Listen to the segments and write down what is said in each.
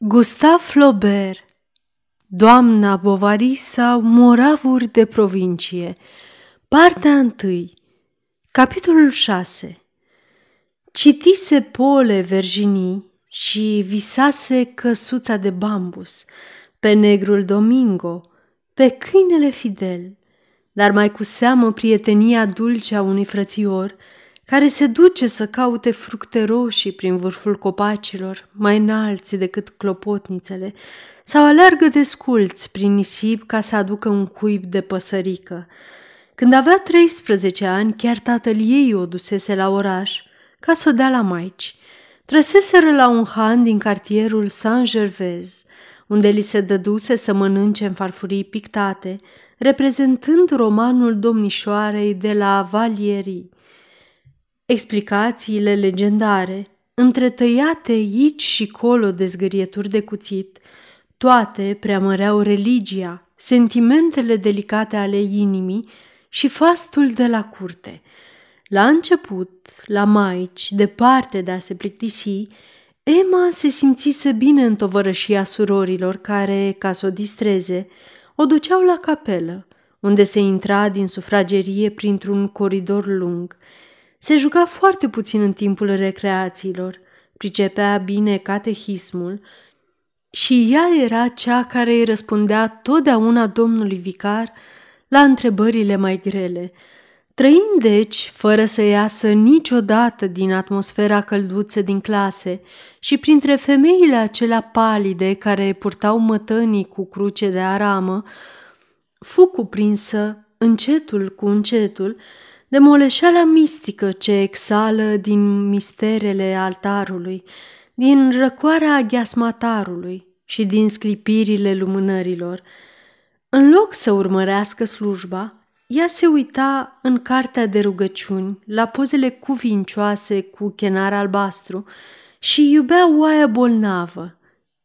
Gustav Flaubert Doamna Bovary sau Moravuri de provincie Partea 1 Capitolul 6 Citise Pole Virginie și visase căsuța de bambus, pe negrul Domingo, pe câinele Fidel, dar mai cu seamă prietenia dulce a unui frățior – care se duce să caute fructe roșii prin vârful copacilor, mai înalți decât clopotnițele, sau aleargă desculți prin nisip ca să aducă un cuib de păsărică. Când avea 13 ani, chiar tatăl ei o dusese la oraș, ca să o dea la maici. Trăseseră la un han din cartierul Saint-Gervais, unde li se dăduse să mănânce în farfurii pictate, reprezentând romanul domnișoarei de la Valierii. Explicațiile legendare, întretăiate aici și colo de zgârieturi de cuțit, toate preamăreau religia, sentimentele delicate ale inimii și fastul de la curte. La început, la maici, departe de a se plictisi, Emma se simțise bine în tovărășia surorilor care, ca să o distreze, o duceau la capelă, unde se intra din sufragerie printr-un coridor lung – se juca foarte puțin în timpul recreațiilor, pricepea bine catehismul și ea era cea care îi răspundea totdeauna domnului vicar la întrebările mai grele, trăind deci, fără să iasă niciodată din atmosfera călduță din clase și printre femeile acelea palide care purtau mătănii cu cruce de aramă, fu cuprinsă încetul cu încetul de moleșeala mistică ce exală din misterele altarului, din răcoarea aghiasmatarului și din sclipirile lumânărilor. În loc să urmărească slujba, ea se uita în cartea de rugăciuni, la pozele cuvincioase cu chenar albastru și iubea oaia bolnavă,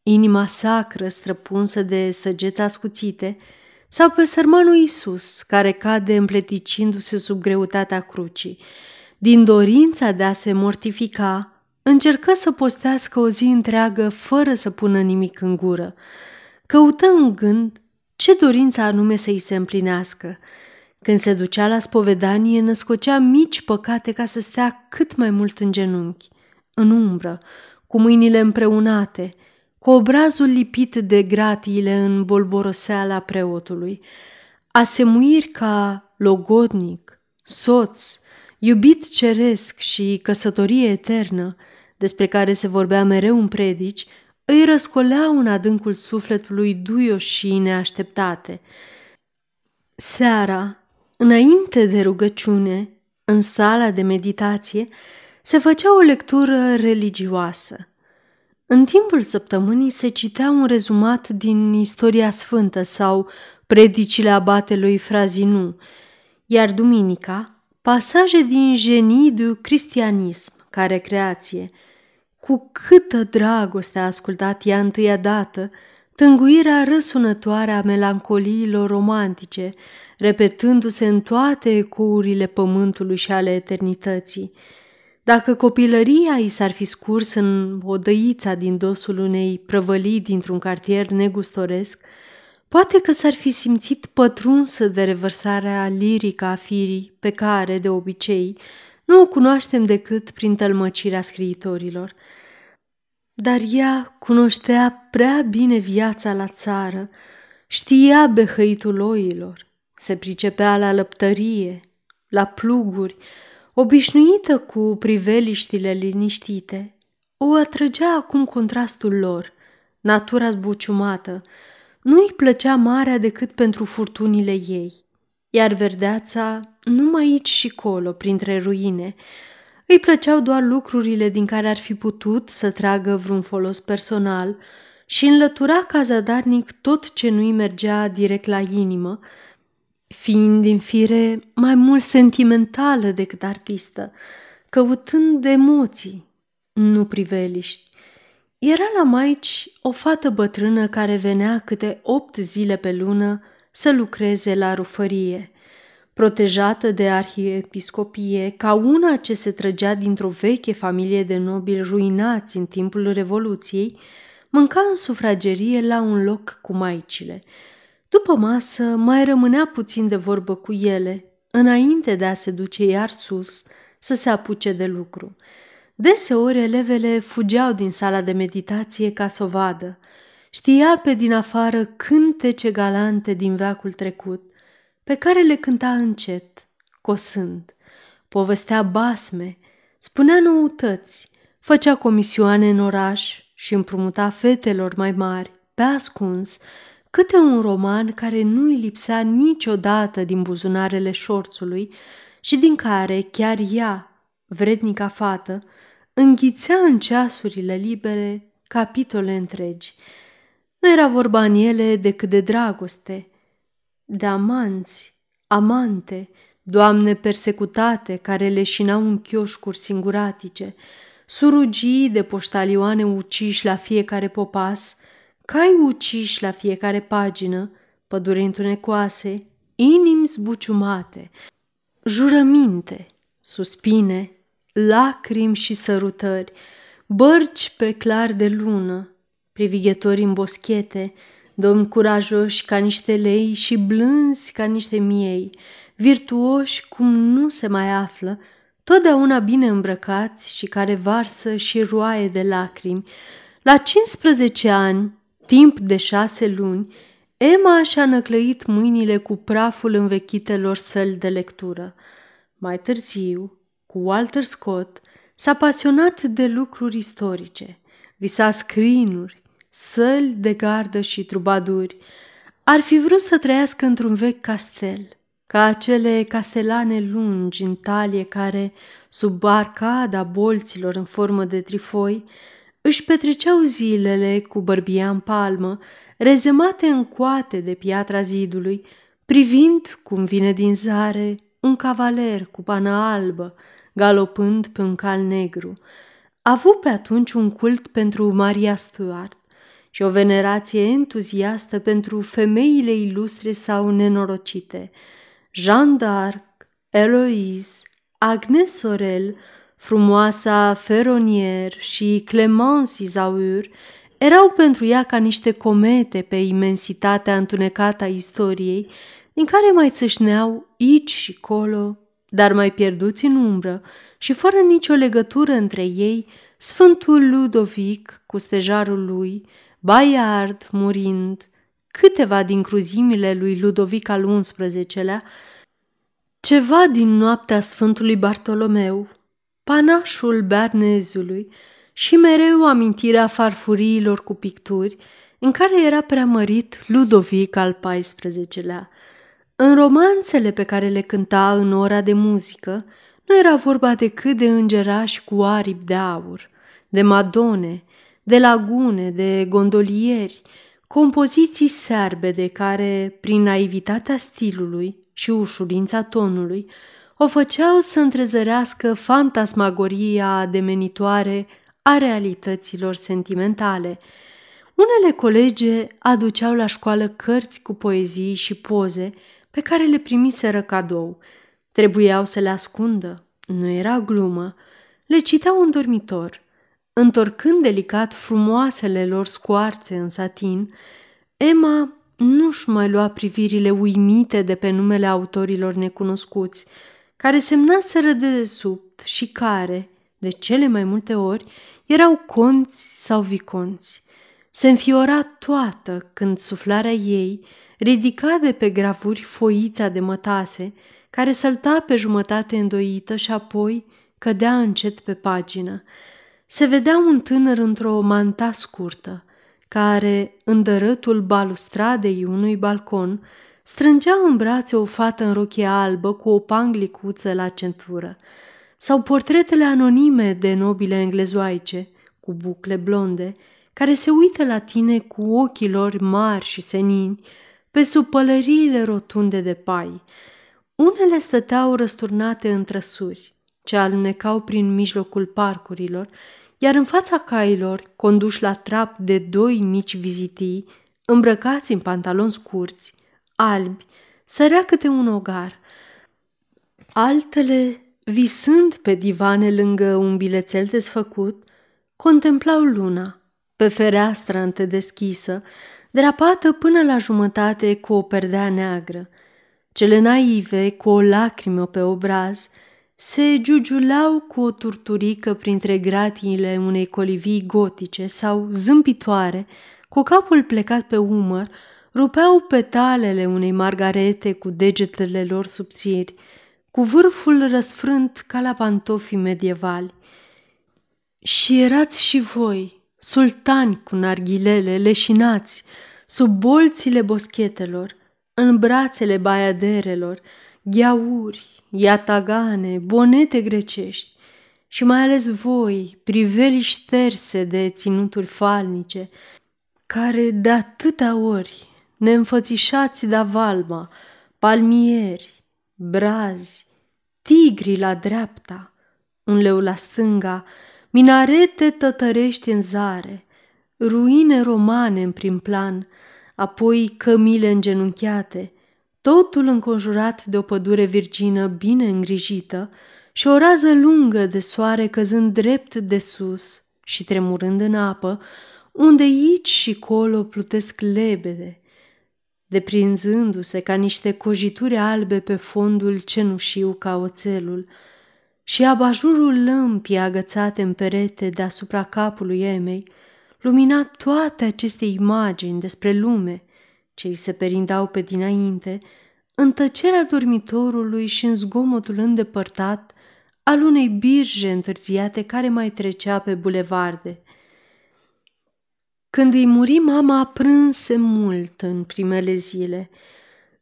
inima sacră străpunsă de săgeți ascuțite, sau pe sărmanul Isus, care cade împleticindu-se sub greutatea crucii. Din dorința de a se mortifica, încercă să postească o zi întreagă fără să pună nimic în gură. Căută în gând ce dorință anume să-i se împlinească. Când se ducea la spovedanie, născocea mici păcate ca să stea cât mai mult în genunchi, în umbră, cu mâinile împreunate – cu obrazul lipit de gratiile în bolboroseala preotului, asemuiri ca logodnic, soț, iubit ceresc și căsătorie eternă, despre care se vorbea mereu în predici, îi răscoleau în adâncul sufletului duioși și neașteptate. Seara, înainte de rugăciune, în sala de meditație, se făcea o lectură religioasă – în timpul săptămânii se citea un rezumat din Istoria Sfântă sau predicile abatelui Frazinu, iar duminica, pasaje din Genii du Cristianism ca recreație. Cu câtă dragoste a ascultat ea întâia dată tânguirea răsunătoare a melancoliilor romantice, repetându-se în toate ecourile pământului și ale eternității – dacă copilăria i s-ar fi scurs în odăița din dosul unei prăvălii dintr-un cartier negustoresc, poate că s-ar fi simțit pătrunsă de revărsarea lirică a firii pe care, de obicei, nu o cunoaștem decât prin tălmăcirea scriitorilor. Dar ea cunoștea prea bine viața la țară, știa behăitul oilor, se pricepea la lăptărie, la pluguri, Obișnuită cu priveliștile liniștite, o atrăgea acum contrastul lor, natura zbuciumată. Nu-i plăcea marea decât pentru furtunile ei, iar verdeața numai aici și colo, printre ruine. Îi plăceau doar lucrurile din care ar fi putut să tragă vreun folos personal și înlătura ca zadarnic tot ce nu-i mergea direct la inimă, fiind din fire mai mult sentimentală decât artistă, căutând emoții, nu priveliști. Era la maici o fată bătrână care venea câte opt zile pe lună să lucreze la rufărie. Protejată de arhiepiscopie, ca una ce se trăgea dintr-o veche familie de nobili ruinați în timpul Revoluției, mânca în sufragerie la un loc cu maicile. După masă mai rămânea puțin de vorbă cu ele, înainte de a se duce iar sus să se apuce de lucru. Deseori elevele fugeau din sala de meditație ca să o vadă. Știa pe din afară cântece galante din veacul trecut, pe care le cânta încet, cosând. Povestea basme, spunea noutăți, făcea comisioane în oraș și împrumuta fetelor mai mari, pe ascuns, câte un roman care nu îi lipsea niciodată din buzunarele șorțului și din care chiar ea, vrednica fată, înghițea în ceasurile libere capitole întregi. Nu era vorba în ele decât de dragoste, de amanți, amante, doamne persecutate care leșinau în chioșcuri singuratice, surugii de poștalioane uciși la fiecare popas, cai uciși la fiecare pagină, pădure întunecoase, inimi zbuciumate, jurăminte, suspine, lacrimi și sărutări, bărci pe clar de lună, privighetori în boschete, domni curajoși ca niște lei și blânzi ca niște miei, virtuoși cum nu se mai află, totdeauna bine îmbrăcați și care varsă și roaie de lacrimi. La 15 ani, timp de șase luni, Emma și-a năclăit mâinile cu praful învechitelor săli de lectură. Mai târziu, cu Walter Scott, s-a pasionat de lucruri istorice, visa scrinuri, săli de gardă și trubaduri. Ar fi vrut să trăiască într-un vechi castel, ca acele castelane lungi în talie care, sub arcada bolților în formă de trifoi, își petreceau zilele cu bărbia în palmă, rezemate în coate de piatra zidului, privind cum vine din zare un cavaler cu pană albă, galopând pe un cal negru. A avut pe atunci un cult pentru Maria Stuart și o venerație entuziastă pentru femeile ilustre sau nenorocite. Jeanne d'Arc, Eloise, Agnes Sorel, frumoasa Feronier și Clemence Isaur erau pentru ea ca niște comete pe imensitatea întunecată a istoriei, din care mai țâșneau aici și colo, dar mai pierduți în umbră și fără nicio legătură între ei, Sfântul Ludovic cu stejarul lui, Bayard murind, câteva din cruzimile lui Ludovic al XI-lea, ceva din noaptea Sfântului Bartolomeu, panașul Bernezului și mereu amintirea farfuriilor cu picturi în care era preamărit Ludovic al XIV-lea. În romanțele pe care le cânta în ora de muzică, nu era vorba decât de îngerași cu aripi de aur, de madone, de lagune, de gondolieri, compoziții serbe de care, prin naivitatea stilului și ușurința tonului, o făceau să întrezărească fantasmagoria ademenitoare a realităților sentimentale. Unele colege aduceau la școală cărți cu poezii și poze pe care le primiseră cadou. Trebuiau să le ascundă, nu era glumă, le citeau în dormitor. Întorcând delicat frumoasele lor scoarțe în satin, Emma nu-și mai lua privirile uimite de pe numele autorilor necunoscuți, care semnaseră de desubt și care, de cele mai multe ori, erau conți sau viconți. Se înfiora toată când suflarea ei ridica de pe gravuri foița de mătase, care sălta pe jumătate îndoită și apoi cădea încet pe pagină. Se vedea un tânăr într-o manta scurtă, care, în dărătul balustradei unui balcon, strângea în brațe o fată în rochie albă cu o panglicuță la centură, sau portretele anonime de nobile englezoaice, cu bucle blonde, care se uită la tine cu ochii lor mari și senini, pe sub pălăriile rotunde de pai. Unele stăteau răsturnate în trăsuri, ce alunecau prin mijlocul parcurilor, iar în fața cailor, conduși la trap de doi mici vizitii, îmbrăcați în pantaloni scurți, albi, sărea câte un ogar. Altele, visând pe divane lângă un bilețel desfăcut, contemplau luna, pe fereastra întădeschisă, drapată până la jumătate cu o perdea neagră. Cele naive, cu o lacrimă pe obraz, se giugiulau cu o turturică printre gratiile unei colivii gotice sau zâmbitoare, cu capul plecat pe umăr, rupeau petalele unei margarete cu degetele lor subțiri, cu vârful răsfrânt ca la pantofii medievali. Și erați și voi, sultani cu narghilele leșinați, sub bolțile boschetelor, în brațele baiaderelor, gheauri, iatagane, bonete grecești și mai ales voi, priveli șterse de ținuturi falnice, care de atâtea ori ne înfățișați de valma, palmieri, brazi, tigri la dreapta, un leu la stânga, minarete tătărești în zare, ruine romane în prim plan, apoi cămile îngenunchiate, totul înconjurat de o pădure virgină bine îngrijită și o rază lungă de soare căzând drept de sus și tremurând în apă, unde aici și colo plutesc lebede, deprinzându-se ca niște cojituri albe pe fondul cenușiu ca oțelul, și abajurul lămpii agățate în perete deasupra capului Emei lumina toate aceste imagini despre lume ce îi se perindau pe dinainte, în tăcerea dormitorului și în zgomotul îndepărtat al unei birje întârziate care mai trecea pe bulevarde. Când îi muri mama, prânse mult în primele zile.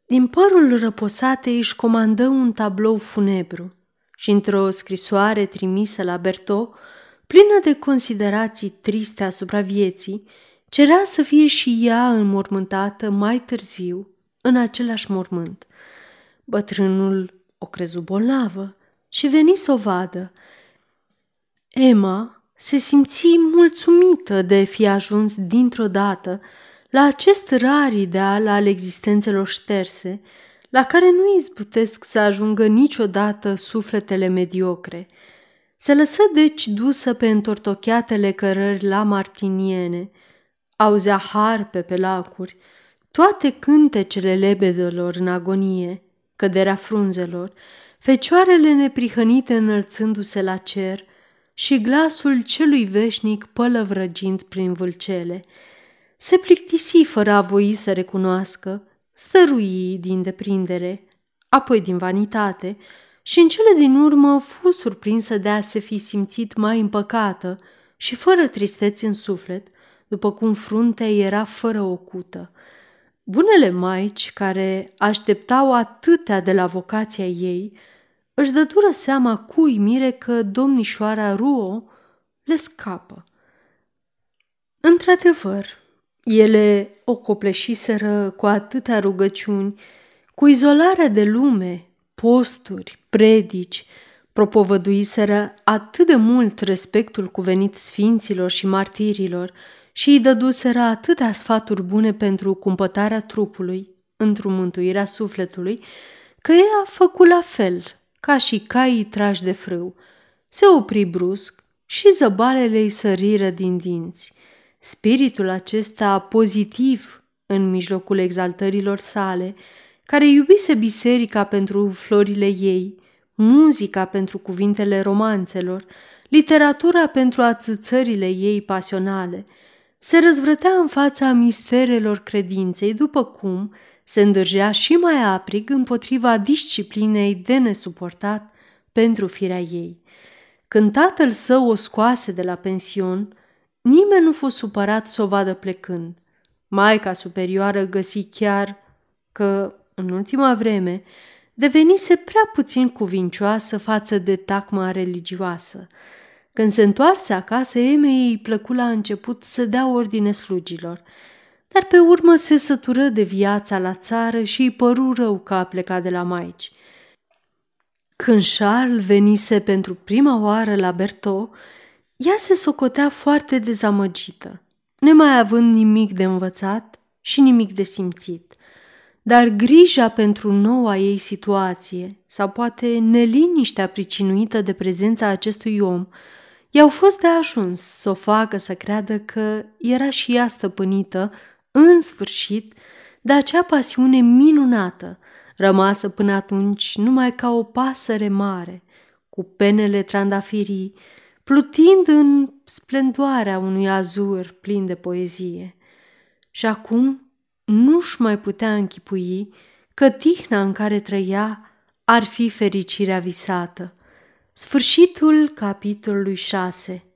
Din părul răposate își comandă un tablou funebru și într-o scrisoare trimisă la Berto, plină de considerații triste asupra vieții, cerea să fie și ea înmormântată mai târziu în același mormânt. Bătrânul o crezu bolnavă și veni să o vadă. Emma se simți mulțumită de fi ajuns dintr-o dată la acest rar ideal al existențelor șterse, la care nu izbutesc să ajungă niciodată sufletele mediocre. Se lăsă deci dusă pe întortocheatele cărări la martiniene, auzea harpe pe lacuri, toate cântecele lebedelor în agonie, căderea frunzelor, fecioarele neprihănite înălțându-se la cer și glasul celui veșnic pălăvrăgind prin vâlcele. Se plictisi fără a voi să recunoască, stărui din deprindere, apoi din vanitate și în cele din urmă fu surprinsă de a se fi simțit mai împăcată și fără tristeți în suflet, după cum fruntea era fără ocută. Bunele maici, care așteptau atâtea de la vocația ei, își dădură seama cu uimire că domnișoara Ruo le scapă. Într-adevăr, ele o copleșiseră cu atâtea rugăciuni, cu izolarea de lume, posturi, predici, propovăduiseră atât de mult respectul cuvenit sfinților și martirilor și îi dăduseră atâtea sfaturi bune pentru cumpătarea trupului, într-o mântuirea sufletului, că ea a făcut la fel, ca și caii trași de frâu. Se opri brusc și zăbalele îi săriră din dinți. Spiritul acesta pozitiv în mijlocul exaltărilor sale, care iubise biserica pentru florile ei, muzica pentru cuvintele romanțelor, literatura pentru ațățările ei pasionale, se răzvrătea în fața misterelor credinței, după cum se îndârgea și mai aprig împotriva disciplinei de nesuportat pentru firea ei. Când tatăl său o scoase de la pension, nimeni nu fu supărat să o vadă plecând. Maica superioară găsi chiar că, în ultima vreme, devenise prea puțin cuvincioasă față de tacma religioasă. Când se întoarse acasă, Emei îi plăcu la început să dea ordine slugilor, dar pe urmă se sătură de viața la țară și îi păru rău că a plecat de la maici. Când Charles venise pentru prima oară la Berto, ea se socotea foarte dezamăgită, nemai având nimic de învățat și nimic de simțit. Dar grija pentru noua ei situație, sau poate neliniștea pricinuită de prezența acestui om, i-au fost de ajuns să o facă să creadă că era și ea stăpânită, în sfârșit, de acea pasiune minunată, rămasă până atunci numai ca o pasăre mare, cu penele trandafirii, plutind în splendoarea unui azur plin de poezie. Și acum nu-și mai putea închipui că tihna în care trăia ar fi fericirea visată. Sfârșitul capitolului 6